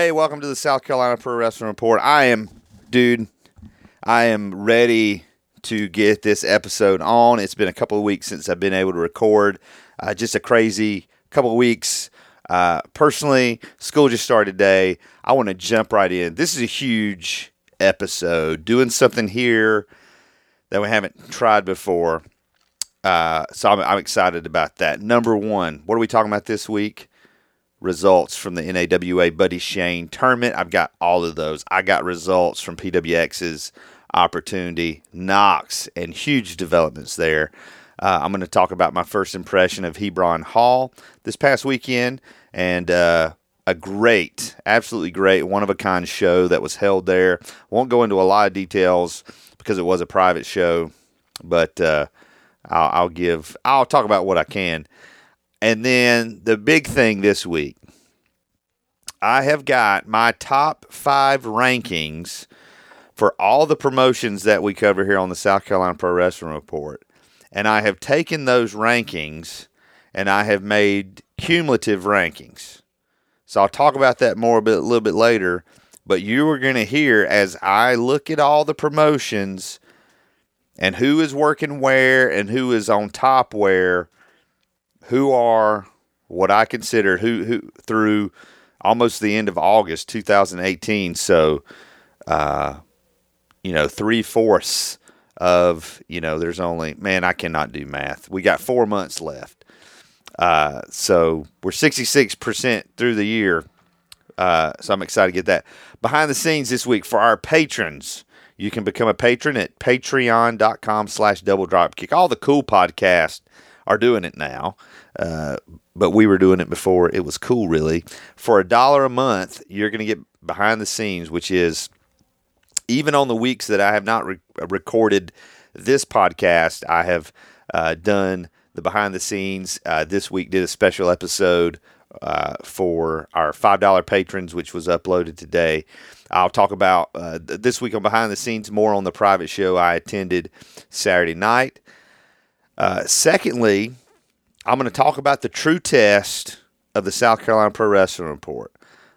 Hey, welcome to the South Carolina Pro Wrestling Report. I am, dude, I am ready to get this episode on. It's been a couple of weeks since I've been able to record. Uh, just a crazy couple of weeks. Uh, personally, school just started today. I want to jump right in. This is a huge episode, doing something here that we haven't tried before. Uh, so I'm, I'm excited about that. Number one, what are we talking about this week? Results from the NAWA Buddy Shane tournament. I've got all of those. I got results from PWX's opportunity, Knocks, and huge developments there. Uh, I'm going to talk about my first impression of Hebron Hall this past weekend and uh, a great, absolutely great, one of a kind show that was held there. Won't go into a lot of details because it was a private show, but uh, I'll, I'll give, I'll talk about what I can. And then the big thing this week, I have got my top five rankings for all the promotions that we cover here on the South Carolina Pro Wrestling Report. And I have taken those rankings and I have made cumulative rankings. So I'll talk about that more a, bit, a little bit later. But you are going to hear as I look at all the promotions and who is working where and who is on top where who are what I consider who who through almost the end of August 2018. So, uh, you know, three fourths of you know, there's only man, I cannot do math. We got four months left. Uh, so we're 66% through the year. Uh, so I'm excited to get that. Behind the scenes this week for our patrons, you can become a patron at patreon.com slash double drop kick. All the cool podcasts are doing it now. Uh, but we were doing it before it was cool, really. For a dollar a month, you're going to get behind the scenes, which is even on the weeks that I have not re- recorded this podcast, I have uh, done the behind the scenes. Uh, this week, did a special episode uh, for our $5 patrons, which was uploaded today. I'll talk about uh, this week on behind the scenes more on the private show I attended Saturday night. Uh, secondly, I'm going to talk about the true test of the South Carolina Pro Wrestling Report.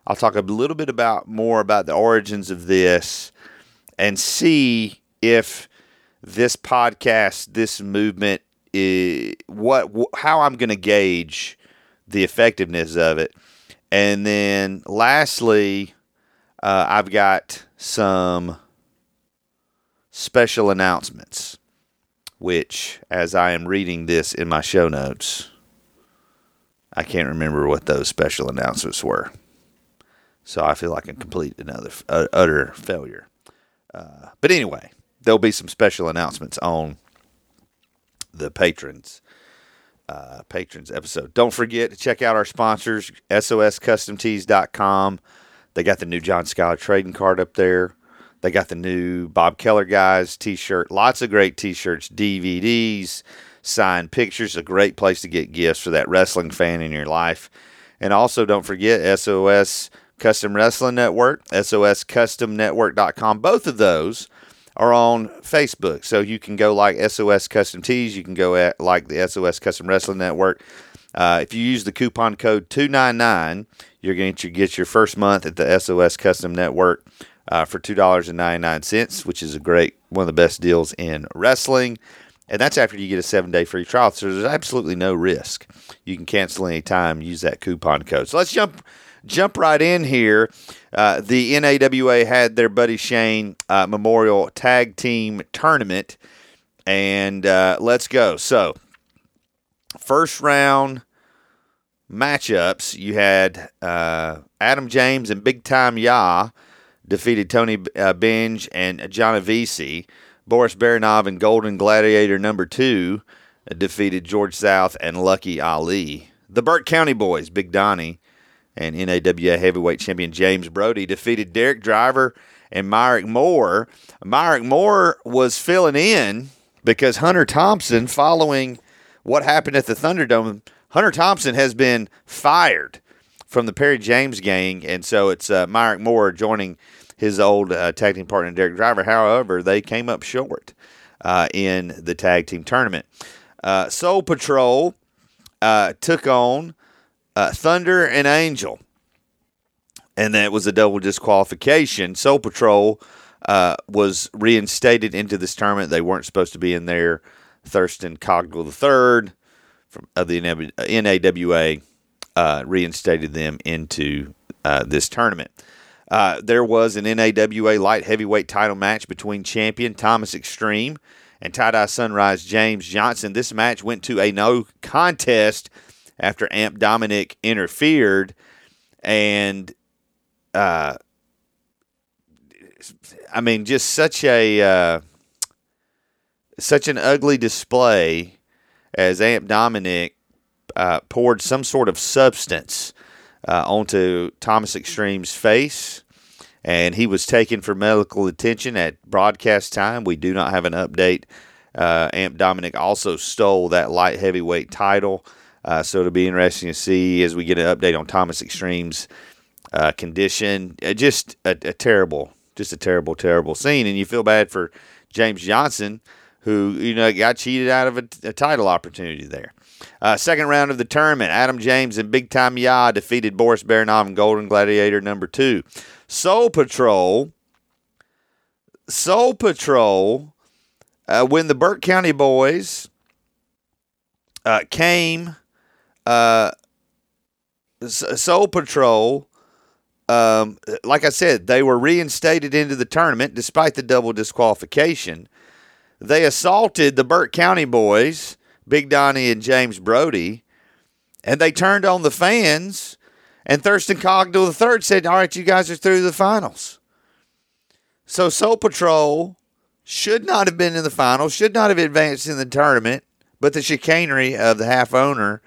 I'll talk a little bit about more about the origins of this and see if this podcast, this movement, is, what how I'm going to gauge the effectiveness of it. And then lastly, uh, I've got some special announcements which, as I am reading this in my show notes, I can't remember what those special announcements were. So I feel like a complete another uh, utter failure. Uh, but anyway, there'll be some special announcements on the patrons uh, patrons episode. Don't forget to check out our sponsors, SOSCustomTees.com. They got the new John Skyler trading card up there. They got the new Bob Keller guys t shirt. Lots of great t shirts, DVDs, signed pictures. A great place to get gifts for that wrestling fan in your life. And also, don't forget SOS Custom Wrestling Network, SOSCustomNetwork.com. Both of those are on Facebook. So you can go like SOS Custom Tees. You can go at like the SOS Custom Wrestling Network. Uh, if you use the coupon code 299, you're going to get your first month at the SOS Custom Network uh, for $2.99, which is a great, one of the best deals in wrestling. And that's after you get a seven day free trial. So there's absolutely no risk. You can cancel any time, use that coupon code. So let's jump jump right in here. Uh, the NAWA had their Buddy Shane uh, Memorial Tag Team Tournament, and uh, let's go. So, first round matchups, you had uh, Adam James and Big Time Ya defeated Tony uh, Benge and Genovese. Boris Baranov and Golden Gladiator number two uh, defeated George South and Lucky Ali. The Burke County Boys, Big Donnie, and NAWA heavyweight champion James Brody defeated Derek Driver and Myrick Moore. Myrick Moore was filling in because Hunter Thompson, following what happened at the Thunderdome, Hunter Thompson has been fired from the Perry James gang, and so it's uh, Myrick Moore joining his old uh, tag team partner Derek Driver. However, they came up short uh, in the tag team tournament. Uh, Soul Patrol uh, took on uh, Thunder and Angel. and that was a double disqualification. Soul Patrol was reinstated into this tournament. They weren't supposed to be in there. Thurston Cogdill III from of the NAWA uh, reinstated them into uh, this tournament. Uh, there was an NAWA light heavyweight title match between champion Thomas Extreme and Tie Dye Sunrise James Johnson. This match went to a no contest after Amp Dominic interfered, and uh, I mean, just such a uh, such an ugly display as Amp Dominic uh, poured some sort of substance uh, onto Thomas Extreme's face, and he was taken for medical attention at broadcast time. We do not have an update. Uh, Amp Dominic also stole that light heavyweight title, uh, so it'll be interesting to see as we get an update on Thomas Extreme's uh, condition. Uh, just a, a terrible, just a terrible, terrible scene, and you feel bad for James Johnson who you know got cheated out of a, a title opportunity there. Uh, second round of the tournament, Adam James and Big Time Ya defeated Boris Baronov and Golden Gladiator number two. Soul Patrol, Soul Patrol, uh, when the Burke County boys uh, came, uh, Soul Patrol. Um, like I said, they were reinstated into the tournament despite the double disqualification. They assaulted the Burke County boys, Big Donnie and James Brody, and they turned on the fans. And Thurston Cogdill III said, All right, you guys are through the finals. So Soul Patrol should not have been in the finals, should not have advanced in the tournament, but the chicanery of the half owner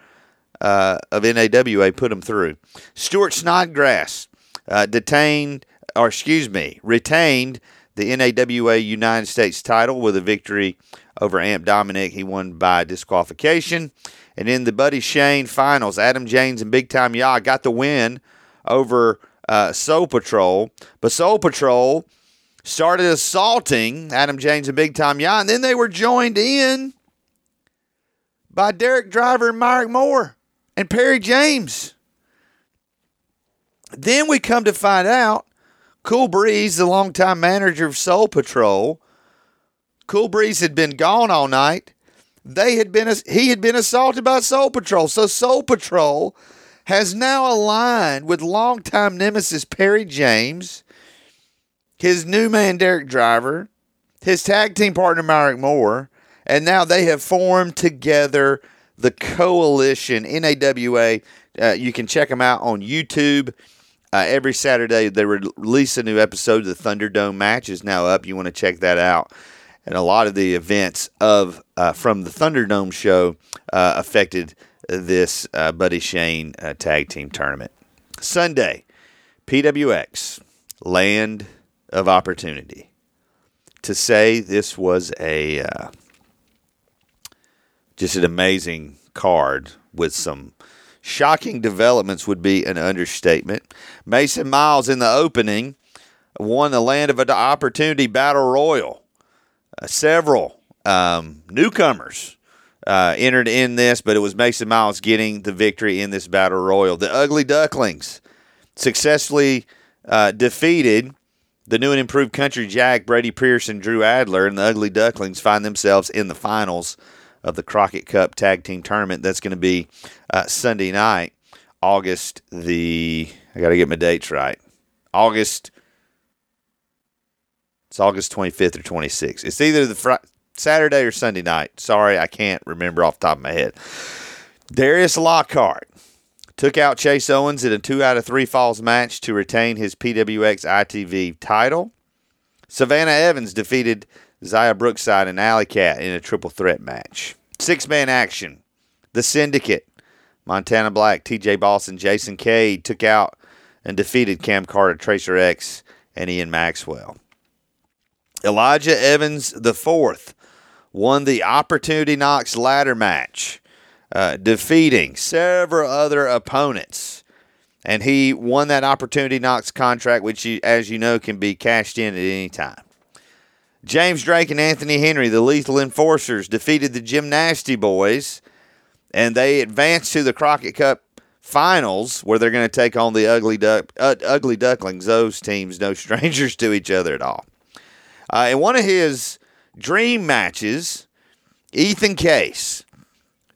uh, of NAWA put them through. Stuart Snodgrass uh, detained, or excuse me, retained the NAWA United States title with a victory over Amp Dominic. He won by disqualification. And in the Buddy Shane finals, Adam James and Big Time Ya got the win over uh, Soul Patrol. But Soul Patrol started assaulting Adam James and Big Time Ya, and then they were joined in by Derek Driver and Myrick Moore and Perry James. Then we come to find out Cool Breeze, the longtime manager of Soul Patrol, Cool Breeze had been gone all night. They had been he had been assaulted by Soul Patrol. So Soul Patrol has now aligned with longtime nemesis Perry James, his new man Derek Driver, his tag team partner Myrick Moore, and now they have formed together the coalition NAWA. Uh, you can check them out on YouTube. Uh, every Saturday, they release a new episode. The Thunderdome match is now up. You want to check that out. And a lot of the events of uh, from the Thunderdome show uh, affected this uh, Buddy Shane uh, tag team tournament. Sunday, PWX, Land of Opportunity. To say this was a uh, just an amazing card with some Shocking developments would be an understatement. Mason Miles in the opening won the Land of Opportunity Battle Royal. Several um, newcomers uh, entered in this, but it was Mason Miles getting the victory in this Battle Royal. The Ugly Ducklings successfully uh, defeated the new and improved Country Jack, Brady Pierce, and Drew Adler, and the Ugly Ducklings find themselves in the finals of the Crockett Cup Tag Team Tournament. That's going to be uh, Sunday night, August the. I got to get my dates right. August. It's August 25th or 26th. It's either the fr- Saturday or Sunday night. Sorry, I can't remember off the top of my head. Darius Lockhart took out Chase Owens in a two out of three falls match to retain his PWX ITV title. Savannah Evans defeated Zaya Brookside and Alley Cat in a triple threat match. Six man action. The Syndicate. Montana Black, TJ Boston, Jason Cade took out and defeated Cam Carter, Tracer X, and Ian Maxwell. Elijah Evans the fourth won the Opportunity Knocks ladder match, uh, defeating several other opponents. And he won that Opportunity Knocks contract, which, as you know, can be cashed in at any time. James Drake and Anthony Henry, the Lethal Enforcers, defeated the Gymnasty Boys, and they advanced to the Crockett Cup finals where they're going to take on the ugly duck, uh, ugly ducklings. Those teams, no strangers to each other at all. Uh, in one of his dream matches, Ethan Case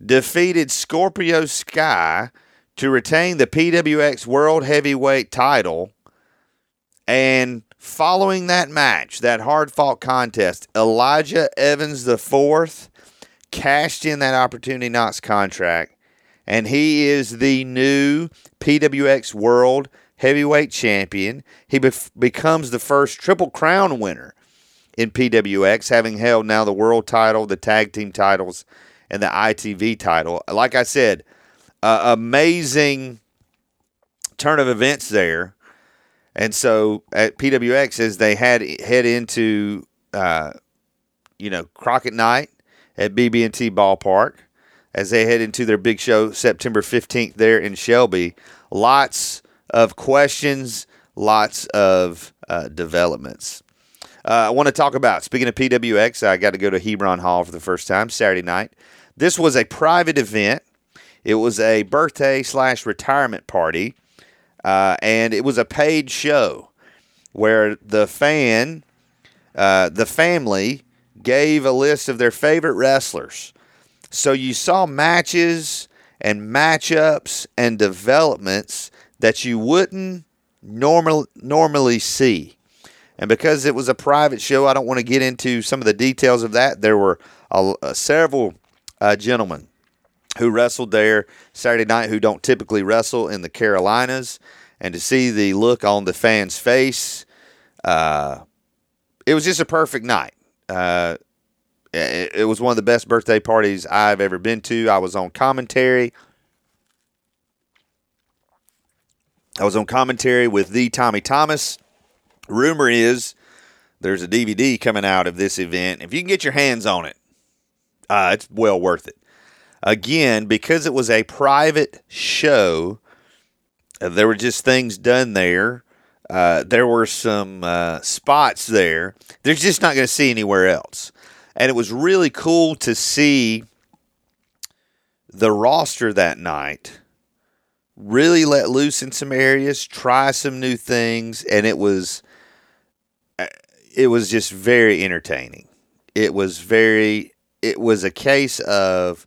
defeated Scorpio Sky to retain the PWX World Heavyweight title. And following that match, that hard fought contest, Elijah Evans IV cashed in that opportunity Knocks contract and he is the new PWX World Heavyweight Champion. He bef- becomes the first Triple Crown winner in PWX, having held now the world title, the tag team titles, and the ITV title. Like I said, uh, amazing turn of events there. And so at PWX, as they had head into, uh, you know, Crockett Night at BB&T Ballpark, as they head into their big show September 15th there in Shelby. Lots of questions, lots of uh, developments. Uh, I want to talk about, speaking of PWX, I got to go to Hebron Hall for the first time Saturday night. This was a private event. It was a birthday slash retirement party, uh, and it was a paid show where the fan, uh, the family, gave a list of their favorite wrestlers so you saw matches and matchups and developments that you wouldn't normal, normally see. And because it was a private show, I don't want to get into some of the details of that. There were several uh, gentlemen who wrestled there Saturday night who don't typically wrestle in the Carolinas. And to see the look on the fans' face, uh, it was just a perfect night. Uh, it, was one of the best birthday parties I've ever been to. I was on commentary. I was on commentary with the Tommy Thomas. Rumor is there's a DVD coming out of this event. If you can get your hands on it, uh, it's well worth it. Again, because it was a private show, uh, there were just things done there. Uh, there were some uh, spots there. They're just not going to see anywhere else and it was really cool to see the roster that night really let loose in some areas, try some new things, and it was it was just very entertaining. It was very it was a case of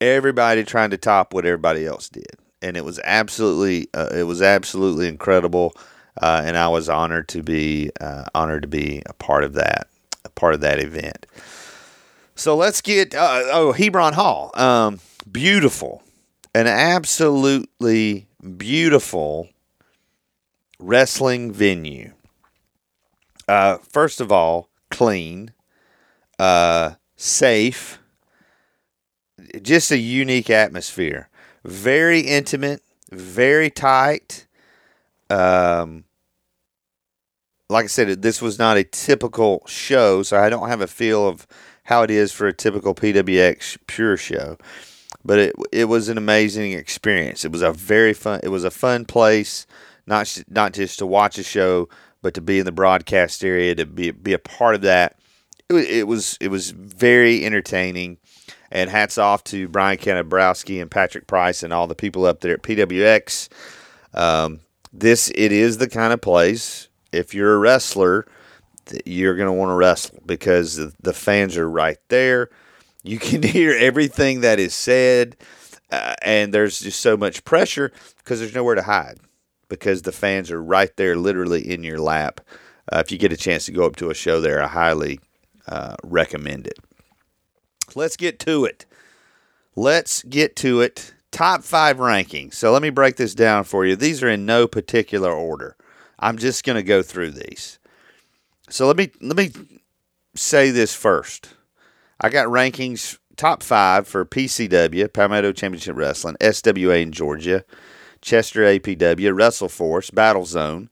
everybody trying to top what everybody else did, and it was absolutely uh, it was absolutely incredible, uh, and I was honored to be uh, honored to be a part of that a part of that event. So let's get uh, oh Hebron Hall, um, beautiful, an absolutely beautiful wrestling venue. Uh, first of all, clean, uh, safe, just a unique atmosphere. Very intimate, very tight. Um, like I said, this was not a typical show, so I don't have a feel of how it is for a typical PWX pure show. But it it was an amazing experience. It was a very fun. It was a fun place, not not just to watch a show, but to be in the broadcast area to be be a part of that. It, it was it was very entertaining. And hats off to Brian Kanabrowski and Patrick Price and all the people up there at PWX. Um, this it is the kind of place if you're a wrestler, you're going to want to wrestle because the fans are right there. You can hear everything that is said, uh, and there's just so much pressure because there's nowhere to hide because the fans are right there, literally in your lap. Uh, if you get a chance to go up to a show there, I highly uh, recommend it. Let's get to it. Let's get to it. Top five rankings. So let me break this down for you. These are in no particular order. I'm just going to go through these. So let me let me say this first. I got rankings top five for PCW, Palmetto Championship Wrestling, SWA in Georgia, Chester APW, WrestleForce, Battle Zone,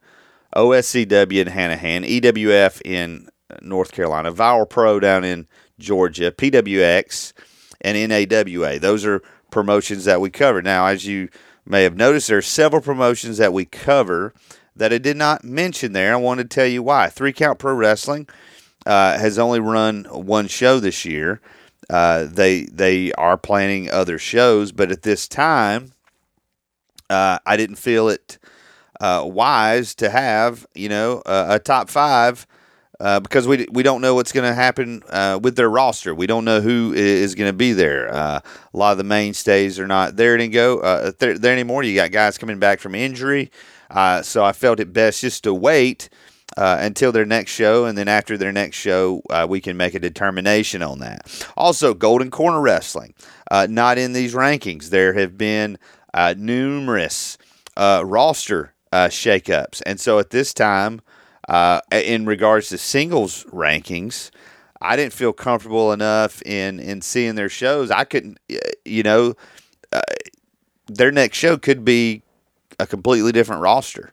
OSCW in Hanahan, EWF in North Carolina, Viral Pro down in Georgia, PWX, and NAWA. Those are promotions that we cover. Now, as you may have noticed, there are several promotions that we cover that I did not mention there. I want to tell you why. Three Count Pro Wrestling uh, has only run one show this year. Uh, they they are planning other shows, but at this time, uh, I didn't feel it uh, wise to have you know a, a top five. Uh, because we we don't know what's going to happen uh, with their roster. We don't know who is going to be there. Uh, a lot of the mainstays are not there to go uh, there, there, anymore. You got guys coming back from injury, uh, so I felt it best just to wait uh, until their next show, and then after their next show, we can make a determination on that. Also, Golden Corner Wrestling, not in these rankings. There have been numerous roster shakeups, and so at this time. Uh, in regards to singles rankings, I didn't feel comfortable enough in in seeing their shows. I couldn't, you know, uh, their next show could be a completely different roster,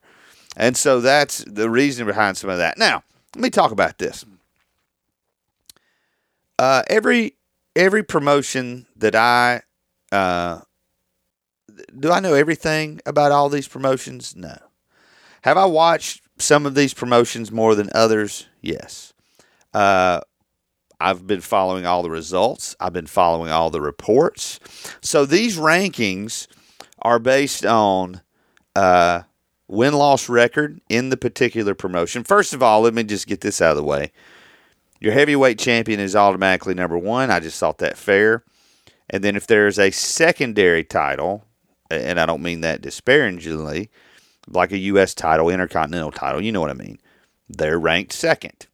and so that's the reason behind some of that. Now, let me talk about this. Uh, every every promotion that I uh, do, I know everything about all these promotions. No. Have I watched some of these promotions more than others, yes. Uh, I've been following all the results. I've been following all the reports. So these rankings are based on uh, win loss record in the particular promotion. First of all, let me just get this out of the way. Your heavyweight champion is automatically number one. I just thought that fair. And then if there's a secondary title, and I don't mean that disparagingly, like a U.S. title, intercontinental title. You know what I mean? They're ranked second.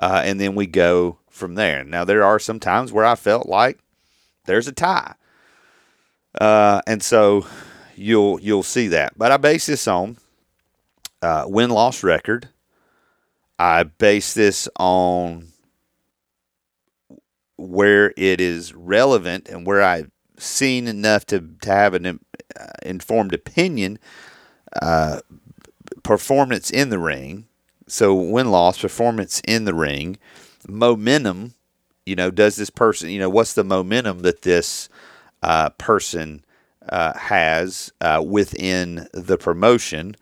Uh, and then we go from there. Now, there are some times where I felt like there's a tie. Uh, and so you'll you'll see that. But I base this on uh, win loss record. I base this on where it is relevant and where I've seen enough to, to have an uh, informed opinion uh, performance in the ring. So win loss, performance in the ring, momentum. You know, does this person? You know, what's the momentum that this uh, person uh, has uh, within the promotion?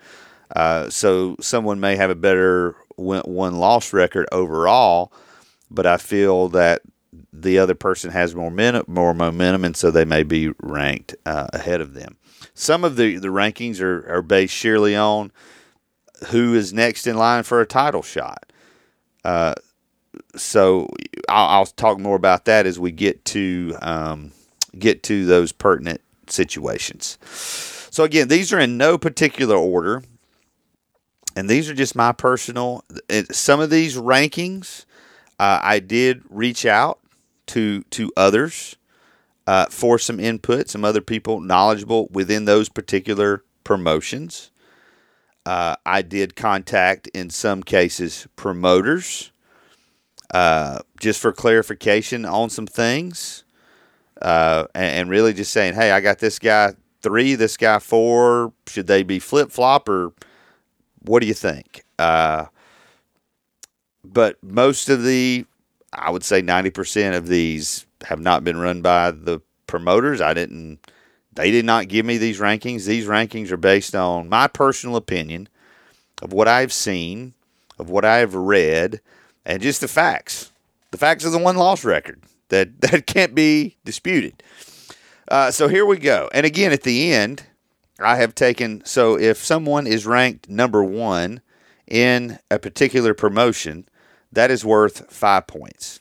Uh, so someone may have a better win loss record overall, but I feel that the other person has more momentum, more momentum, and so they may be ranked uh, ahead of them. Some of the, the rankings are, are based sheerly on who is next in line for a title shot. Uh, so I'll, I'll, talk more about that as we get to um, get to those pertinent situations. So again, these are in no particular order, and these are just my personal. Some of these rankings, uh, I did reach out to to others uh, for some input, some other people knowledgeable within those particular promotions. Uh, I did contact, in some cases, promoters uh, just for clarification on some things. Uh, and, and, really just saying, hey, I got this guy three, this guy four. Should they be flip flop or what do you think? Uh, but most of the, I would say 90% of these have not been run by the promoters. I didn't. They did not give me these rankings. These rankings are based on my personal opinion of what I've seen, of what I have read, and just the facts. The facts of the one loss record that that can't be disputed. Uh, so here we go. And again, at the end, I have taken. So if someone is ranked number one in a particular promotion, that is worth five points.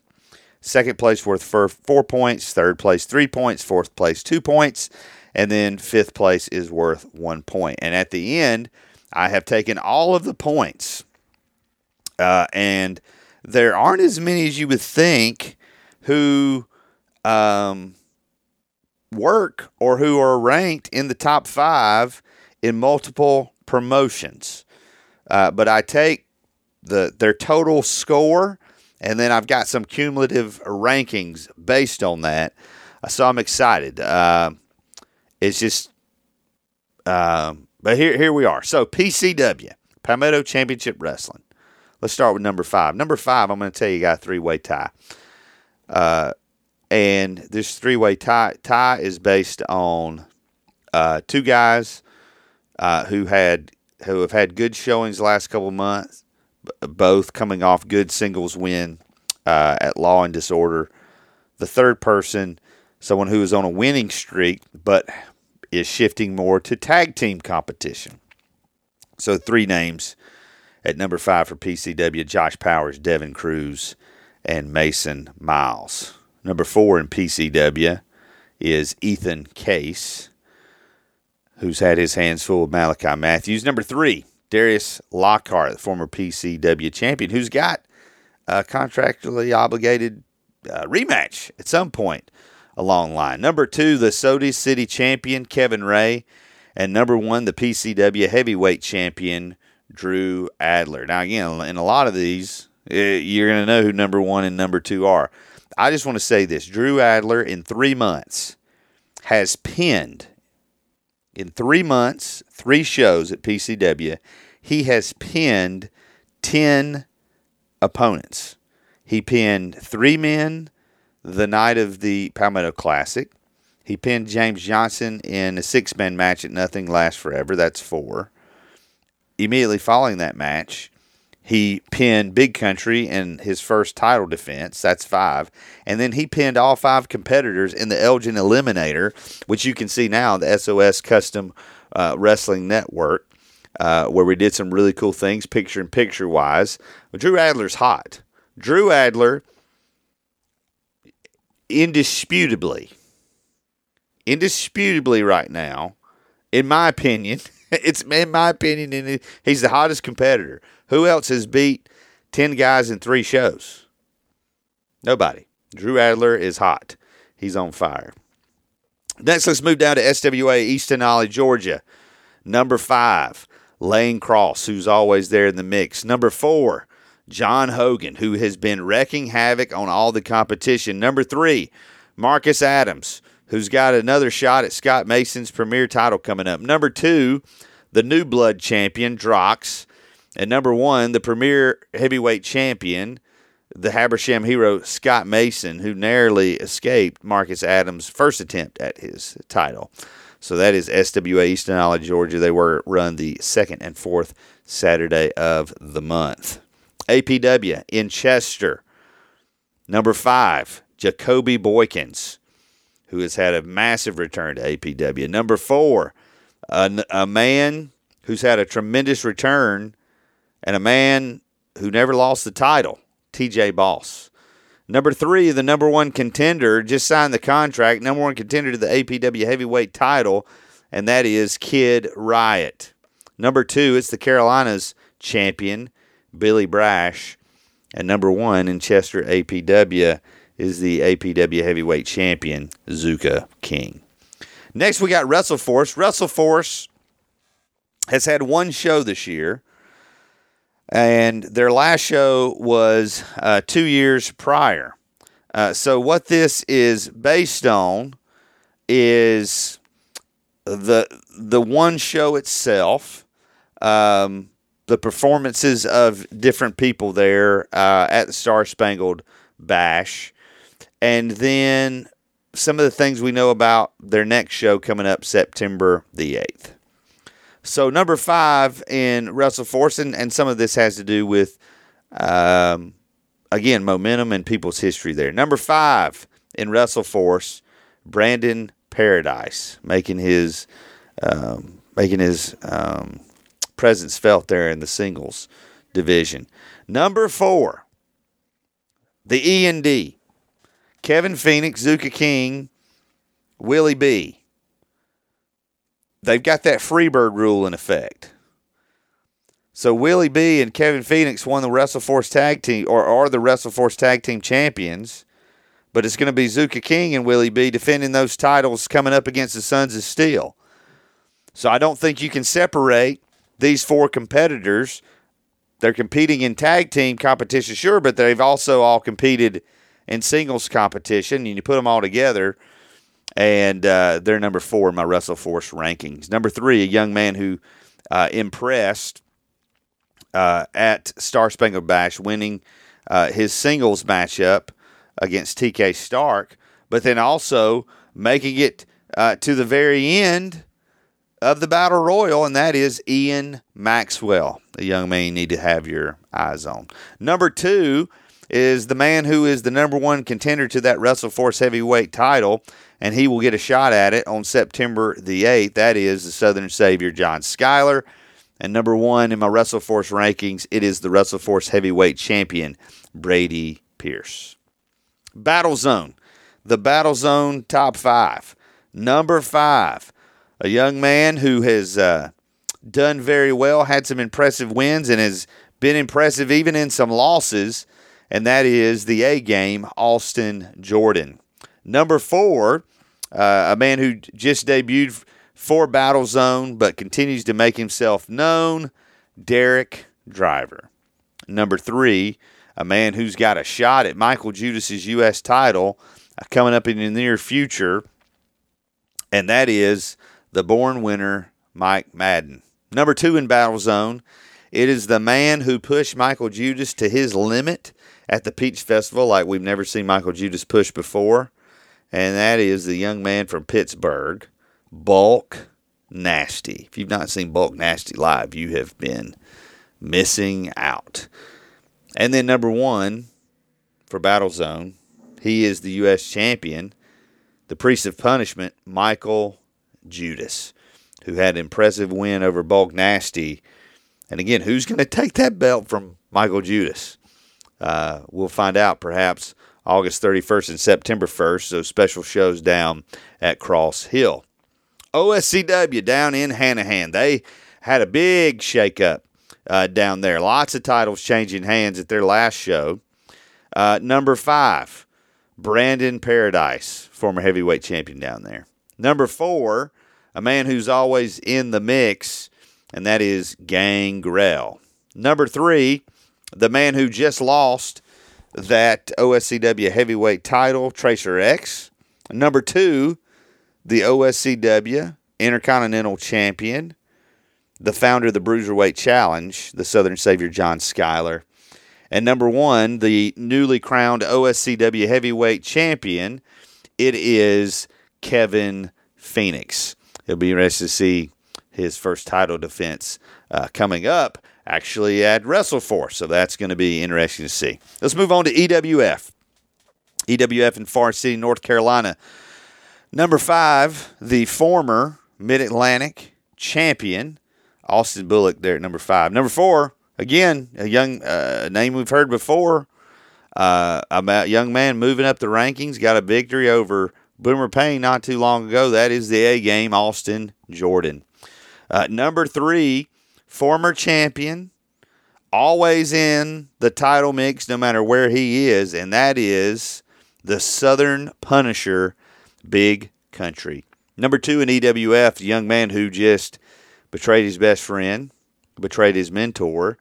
Second place worth four points. Third place, three points. Fourth place, two points. And then fifth place is worth one point. And at the end, I have taken all of the points. Uh, and there aren't as many as you would think who um, work or who are ranked in the top five in multiple promotions. Uh, but I take the their total score and then I've got some cumulative rankings based on that. Uh, so I'm excited. Uh, it's just, uh, but here here we are. So PCW, Palmetto Championship Wrestling. Let's start with number five. Number five, I'm going to tell you, got a three way tie. Uh, and this three way tie tie is based on uh, two guys uh, who had who have had good showings last couple months both coming off good singles win uh, at Law and Disorder. The third person, someone who is on a winning streak, but is shifting more to tag team competition. So three names at number five for PCW: Josh Powers, Devin Cruz, and Mason Miles. Number four in PCW is Ethan Case, who's had his hands full of Malachi Matthews. Number three, Darius Lockhart, the former PCW champion, who's got a contractually obligated uh, rematch at some point along the line. Number two, the Soda City champion, Kevin Ray. And number one, the PCW heavyweight champion, Drew Adler. Now, again, in a lot of these, eh, you're going to know who number one and number two are. I just want to say this Drew Adler, in three months, has pinned, in three months, three shows at PCW, he has pinned 10 opponents. He pinned three men the night of the Palmetto Classic. He pinned James Johnson in a six man match at Nothing Lasts Forever. That's four. Immediately following that match, he pinned Big Country in his first title defense. That's five. And then he pinned all five competitors in the Elgin Eliminator, which you can see now on the SOS Custom uh, Wrestling Network, uh, where we did some really cool things, picture in picture wise. Drew Adler's hot. Drew Adler, indisputably, indisputably right now, in my opinion, it's in my opinion, and he's the hottest competitor. Who else has beat 10 guys in three shows? Nobody. Drew Adler is hot. He's on fire. Next, let's move down to SWA East Denali, Georgia. Number five, Lane Cross, who's always there in the mix. Number four, John Hogan, who has been wrecking havoc on all the competition. Number three, Marcus Adams, who's got another shot at Scott Mason's premier title coming up. Number two, the new blood champion, Drox. And number one, the premier heavyweight champion, the Habersham hero, Scott Mason, who narrowly escaped Marcus Adams' first attempt at his title. So that is SWA East Denali, Georgia. They were run the second and fourth Saturday of the month. APW in Chester. Number five, Jacoby Boykins, who has had a massive return to APW. Number four, a, a man who's had a tremendous return and a man who never lost the title, TJ Boss. Number three, the number one contender, just signed the contract, number one contender to the APW heavyweight title, and that is Kid Riot. Number two, it's the Carolinas champion, Billy Brash. And number one in Chester APW is the APW heavyweight champion, Zuka King. Next, we got WrestleForce. WrestleForce has had one show this year, and their last show was uh, two years prior. Uh, so, what this is based on is the the one show itself. Um, the performances of different people there uh, at the Star Spangled Bash, and then some of the things we know about their next show coming up September the 8th. So, number five in WrestleForce, and, and some of this has to do with, um, again, momentum and people's history there. Number five in WrestleForce, Brandon Paradise, making his. Um, making his um, presence felt there in the singles division. Number four, the E and D. Kevin Phoenix, Zuka King, Willie B. They've got that Freebird rule in effect. So Willie B and Kevin Phoenix won the WrestleForce tag team or are the WrestleForce tag team champions. But it's going to be Zuka King and Willie B defending those titles coming up against the Sons of Steel. So I don't think you can separate these four competitors. They're competing in tag team competition, sure, but they've also all competed in singles competition. And you put them all together, and uh, they're number four in my WrestleForce rankings. Number three, a young man who uh, impressed uh, at Star Spangled Bash, winning uh, his singles matchup against TK Stark, but then also making it uh, to the very end of the Battle Royal, and that is Ian Maxwell, a young man you need to have your eyes on. Number two is the man who is the number one contender to that WrestleForce heavyweight title, and he will get a shot at it on September the 8th. That is the Southern Savior, John Skyler. And number one in my WrestleForce rankings, it is the WrestleForce heavyweight champion, Brady Pierce. Battle Zone. The Battle Zone top five. Number five, a young man who has uh, done very well, had some impressive wins, and has been impressive even in some losses, and that is the A game, Austin Jordan. Number four, uh, a man who just debuted for Battle Zone but continues to make himself known, Derek Driver. Number three, a man who's got a shot at Michael Judas's U.S. title uh, coming up in the near future, and that is the born winner, Mike Madden. Number two in Battle Zone, it is the man who pushed Michael Judas to his limit at the Peach Festival like we've never seen Michael Judas push before, and that is the young man from Pittsburgh, Bulk Nasty. If you've not seen Bulk Nasty live, you have been missing out. And then number one for Battle Zone, he is the U.S. champion, the priest of punishment, Michael Judas, who had an impressive win over Bulk Nasty. And again, who's going to take that belt from Michael Judas? Uh, we'll find out perhaps August 31st and September 1st. So special shows down at Cross Hill. OSCW down in Hanahan. They had a big shakeup uh, down there. Lots of titles changing hands at their last show. Uh, number five, Brandon Paradise, former heavyweight champion down there. Number four, a man who's always in the mix, and that is Gangrel. Number three, the man who just lost that OSCW heavyweight title, Tracer X. Number two, the OSCW Intercontinental Champion, the founder of the Bruiserweight Challenge, the Southern Savior John Skyler. And number one, the newly crowned OSCW Heavyweight Champion, it is Kevin Phoenix. It'll be interesting to see his first title defense uh, coming up, actually at WrestleForce. So that's going to be interesting to see. Let's move on to EWF. EWF in Forest City, North Carolina. Number five, the former Mid Atlantic champion, Austin Bullock, there at number five. Number four, again, a young uh, name we've heard before. Uh, a young man moving up the rankings, got a victory over Boomer Payne not too long ago. That is the A game, Austin Jordan. Uh, number three, former champion, always in the title mix no matter where he is, and that is the Southern Punisher, Big Country. Number two in EWF, the young man who just betrayed his best friend, betrayed his mentor,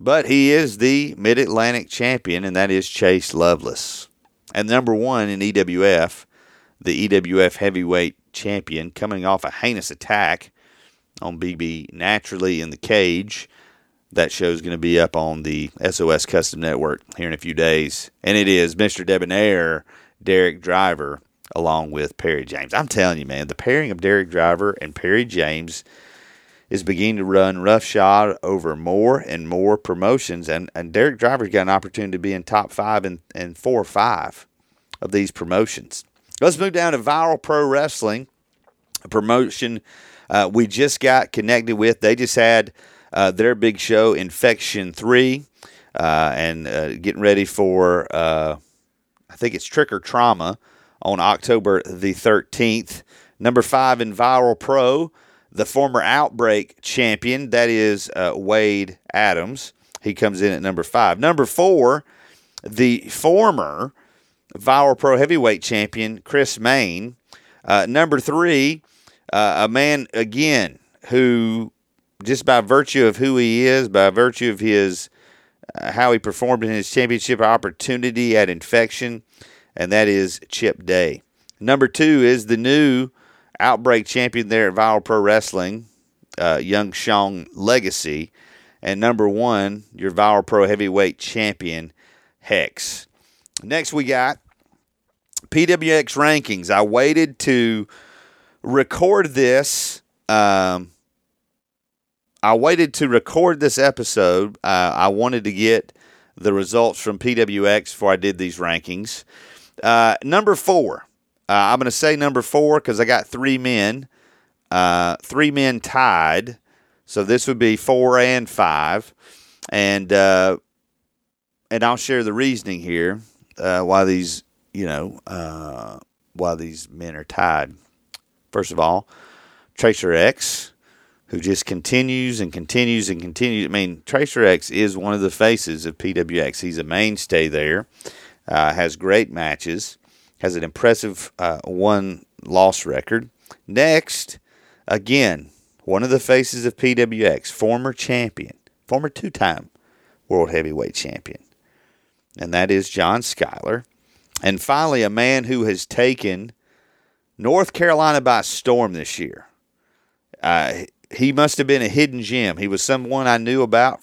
but he is the Mid Atlantic champion, and that is Chase Lovelace. And number one in EWF, the EWF heavyweight champion, coming off a heinous attack on BB Naturally in the Cage. That show is going to be up on the SOS Custom Network here in a few days. And it is Mr. Debonair, Derek Driver, along with Perry James. I'm telling you, man, the pairing of Derek Driver and Perry James is beginning to run roughshod over more and more promotions. And, and Derek Driver's got an opportunity to be in top five and, and four or five of these promotions. Let's move down to Viral Pro Wrestling, a promotion uh, we just got connected with. They just had uh, their big show, Infection 3, uh, and uh, getting ready for, uh, I think it's Trick or Trauma on October the 13th. Number five in Viral Pro, the former Outbreak champion, that is Wade Adams. He comes in at number five. Number four, the former Viral Pro Heavyweight Champion, Chris Main. Uh, number three, uh, a man, again, who just by virtue of who he is, by virtue of his uh, how he performed in his championship opportunity at Infection, and that is Chip Day. Number two is the new Outbreak champion there at Viral Pro Wrestling, uh, Young Shong Legacy. And number one, your Viral Pro Heavyweight champion, Hex. Next, we got PWX rankings. I waited to record this. Um, I waited to record this episode. Uh, I wanted to get the results from PWX before I did these rankings. Uh, number four, uh, I'm going to say number four because I got three men, uh, three men tied. So this would be four and five, and uh, and I'll share the reasoning here uh, why these you know why these men are tied. First of all, Tracer X, who just continues and continues and continues. I mean, Tracer X is one of the faces of PWX. He's a mainstay there. Uh, has great matches. Has an impressive uh, one loss record. Next, again, one of the faces of PWX, former champion, former two time world heavyweight champion, and that is John Skyler. And finally, a man who has taken North Carolina by storm this year. Uh, he must have been a hidden gem. He was someone I knew about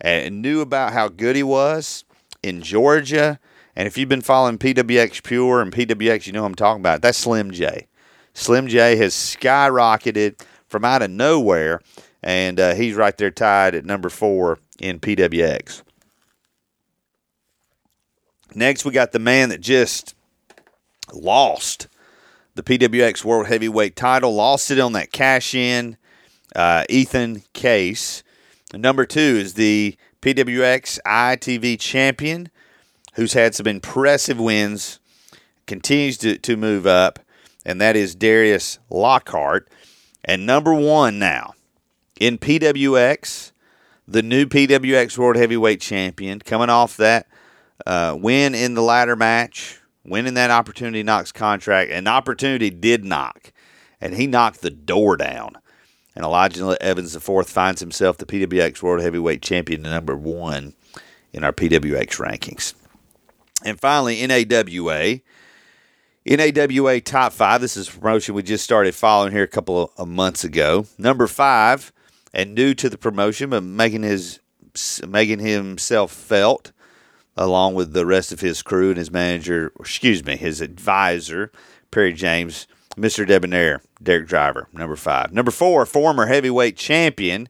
and knew about how good he was in Georgia. And if you've been following PWX Pure and PWX, you know I'm talking about. That's Slim J. Slim J has skyrocketed from out of nowhere, and uh, he's right there tied at number four in PWX. Next, we got the man that just lost the PWX World Heavyweight title, lost it on that cash in. Uh, Ethan Case. Number two is the PWX ITV champion, who's had some impressive wins, continues to, to move up, and that is Darius Lockhart. And number one now in PWX, the new PWX World Heavyweight Champion, coming off that uh, win in the ladder match, winning that opportunity knocks contract, and opportunity did knock, and he knocked the door down. And Elijah Evans IV finds himself the PWX World Heavyweight Champion, number one in our PWX rankings. And finally, NAWA. NAWA Top 5. This is a promotion we just started following here a couple of months ago. Number 5, and new to the promotion, but making, his, making himself felt along with the rest of his crew and his manager, excuse me, his advisor, Perry James, Mr. Debonair, Derek Driver, number five. Number four, former heavyweight champion.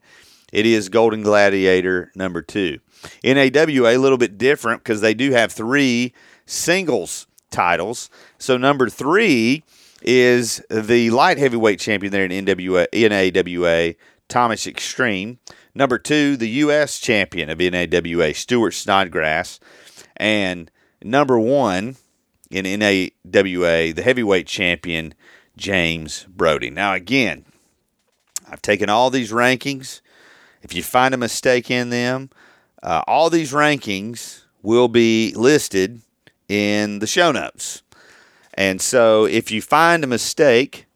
It is Golden Gladiator number two. NAWA, a little bit different because they do have three singles titles. So number three is the light heavyweight champion there in NWA, NAWA, Thomas Extreme. Number two, the U.S. champion of NAWA, Stuart Snodgrass. And number one in NAWA, the heavyweight champion, James Brody. Now, again, I've taken all these rankings. If you find a mistake in them, uh, all these rankings will be listed in the show notes. And so if you find a mistake,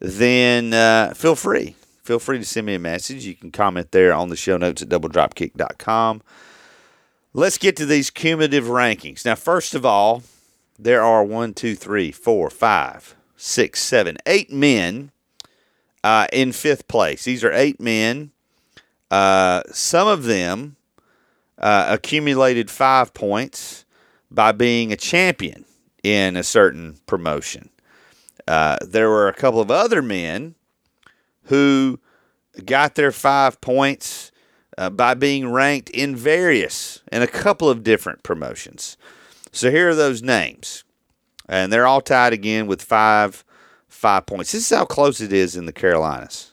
then uh, feel free. Feel free to send me a message. You can comment there on the show notes at doubledropkick.com. Let's get to these cumulative rankings. Now, first of all, there are one, two, three, four, five, six, seven, eight men uh, in fifth place. These are eight men. Uh, some of them uh, accumulated five points by being a champion in a certain promotion. Uh, there were a couple of other men who got their five points uh, by being ranked in various and a couple of different promotions. So here are those names, and they're all tied again with five five points. This is how close it is in the Carolinas.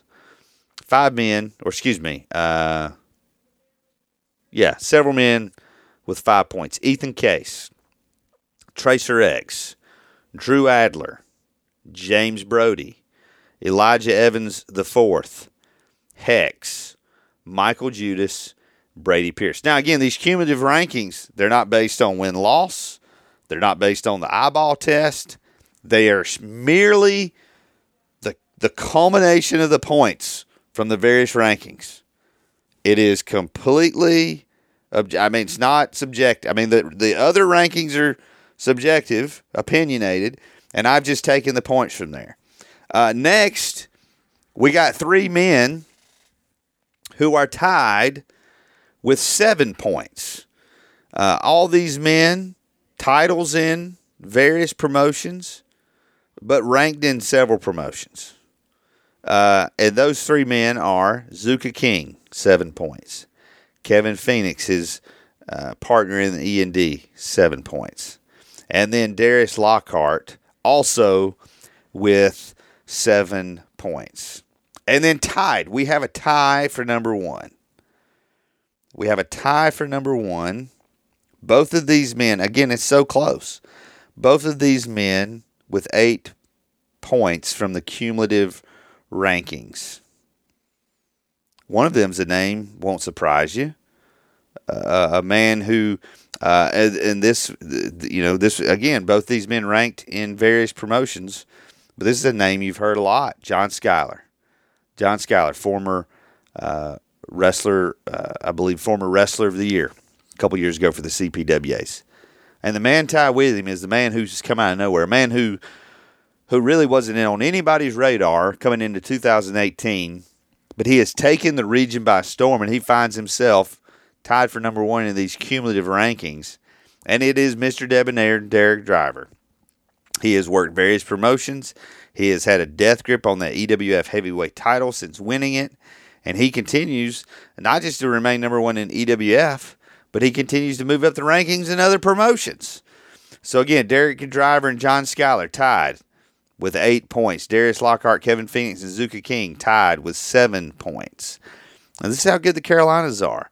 Five men, or excuse me, uh, yeah, several men with five points. Ethan Case, Tracer X, Drew Adler, James Brody, Elijah Evans IV, Hex, Michael Judas, Brady Pierce. Now, again, these cumulative rankings, they're not based on win loss, they're not based on the eyeball test. They are merely the, the culmination of the points from the various rankings. It is completely, I mean, it's not subjective. I mean, the, the other rankings are subjective, opinionated, and I've just taken the points from there. Uh, next, we got three men who are tied with seven points. Uh, all these men, titles in various promotions, but ranked in several promotions. Uh, and those three men are Zuka King, seven points. Kevin Phoenix, his uh, partner in the E and D, seven points, and then Darius Lockhart also with seven points, and then tied. We have a tie for number one. We have a tie for number one. Both of these men, again, it's so close. Both of these men with eight points from the cumulative rankings. One of them's a name won't surprise you. Uh, a man who, uh, and, and this, you know, this again, both these men ranked in various promotions, but this is a name you've heard a lot. John Skyler, John Skyler, former uh, wrestler, uh, I believe, former wrestler of the year a couple years ago for the CPWAs. And the man tied with him is the man who's come out of nowhere, a man who who really wasn't in on anybody's radar coming into 2018, but he has taken the region by storm and he finds himself tied for number one in these cumulative rankings. And it is Mr. Debonair Derek Driver. He has worked various promotions. He has had a death grip on the EWF heavyweight title since winning it. And he continues not just to remain number one in EWF, but he continues to move up the rankings in other promotions. So again, Derek Driver and John Skyler tied with eight points. Darius Lockhart, Kevin Phoenix, and Zuka King tied with seven points. And this is how good the Carolinas are.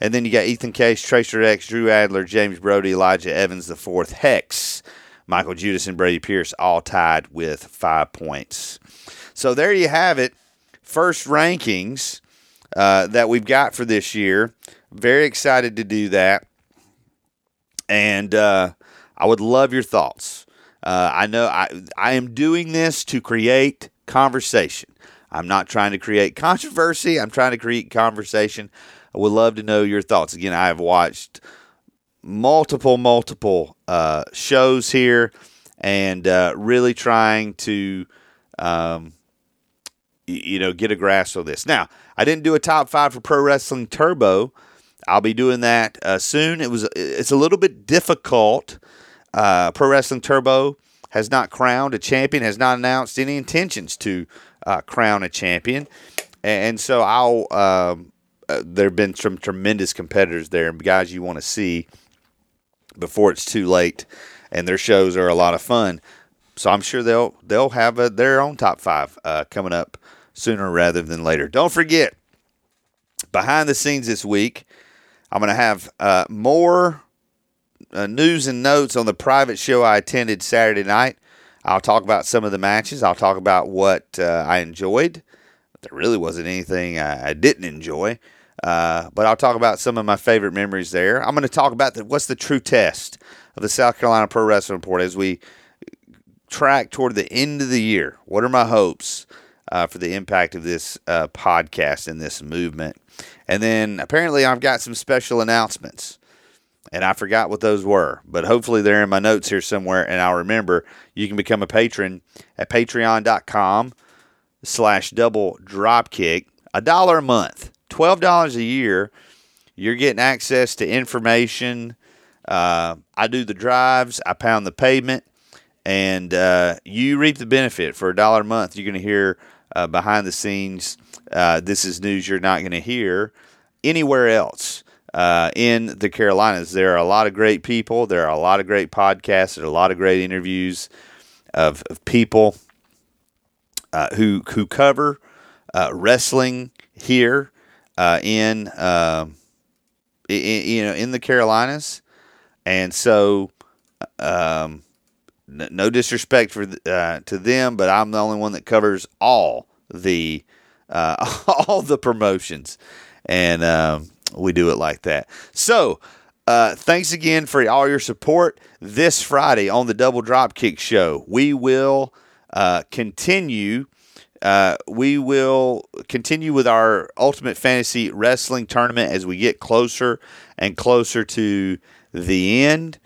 And then you got Ethan Case, Tracer X, Drew Adler, James Brody, Elijah Evans, the fourth Hex, Michael Judas, and Brady Pierce all tied with five points. So there you have it. First rankings uh, that we've got for this year. Very excited to do that. And uh, I would love your thoughts. Uh, I know I, I am doing this to create conversation. I'm not trying to create controversy. I'm trying to create conversation. I would love to know your thoughts. Again, I have watched multiple, multiple uh, shows here and uh, really trying to, um, you know, get a grasp of this. Now, I didn't do a top five for Pro Wrestling Turbo I'll be doing that uh, soon. It was it's a little bit difficult. Uh, Pro Wrestling Turbo has not crowned a champion, has not announced any intentions to uh, crown a champion, and so I'll. Um, uh, there have been some tremendous competitors there, and guys you want to see before it's too late, and their shows are a lot of fun. So I'm sure they'll they'll have a, their own top five uh, coming up sooner rather than later. Don't forget behind the scenes this week I'm going to have uh, more uh, news and notes on the private show I attended Saturday night. I'll talk about some of the matches. I'll talk about what uh, I enjoyed. There really wasn't anything I, I didn't enjoy, uh, but I'll talk about some of my favorite memories there. I'm going to talk about the, what's the true test of the South Carolina Pro Wrestling Report as we track toward the end of the year. What are my hopes uh, for the impact of this uh, podcast and this movement? And then apparently I've got some special announcements. And I forgot what those were, but hopefully they're in my notes here somewhere and I'll remember. You can become a patron at patreon.com slash double dropkick. A dollar a month, $12 a year. You're getting access to information. Uh, I do the drives, I pound the pavement, and uh, you reap the benefit for a dollar a month. You're going to hear uh, behind the scenes uh, this is news you're not going to hear anywhere else uh, in the Carolinas. There are a lot of great people. There are a lot of great podcasts. There are a lot of great interviews of, of people uh, who who cover wrestling here uh, in, um, in, you know in the Carolinas, and so. Um, no disrespect for uh, to them, but I'm the only one that covers all the uh, all the promotions, and um, we do it like that. So. Uh, thanks again for all your support this Friday on the Double Dropkick Show. We will uh, continue. Uh, we will continue with our Ultimate Fantasy Wrestling tournament as we get closer and closer to the end.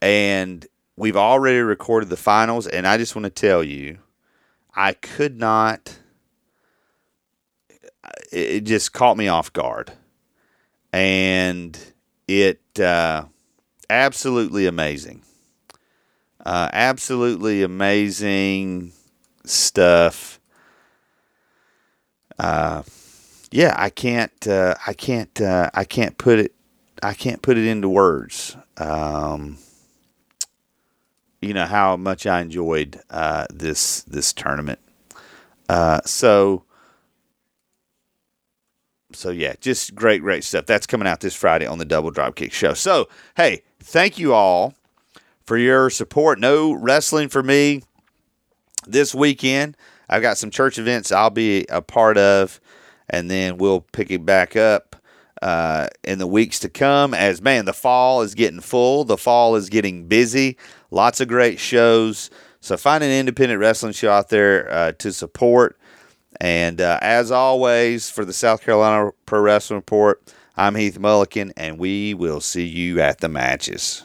And we've already recorded the finals. And I just want to tell you, I could not it just caught me off guard, and it uh, absolutely amazing, uh, absolutely amazing stuff. Uh, yeah, I can't, uh, I can't, uh, I can't put it, I can't put it into words. Um, you know how much I enjoyed uh, this this tournament. Uh, so so yeah, just great, great stuff. That's coming out this Friday on the Double Dropkick Show. So hey, thank you all for your support. No wrestling for me this weekend. I've got some church events I'll be a part of, and then we'll pick it back up uh, in the weeks to come. As man, the fall is getting full, the fall is getting busy. Lots of great shows. So find an independent wrestling show out there uh, to support. And uh, as always, for the South Carolina Pro Wrestling Report, I'm Heath Mulliken, and we will see you at the matches.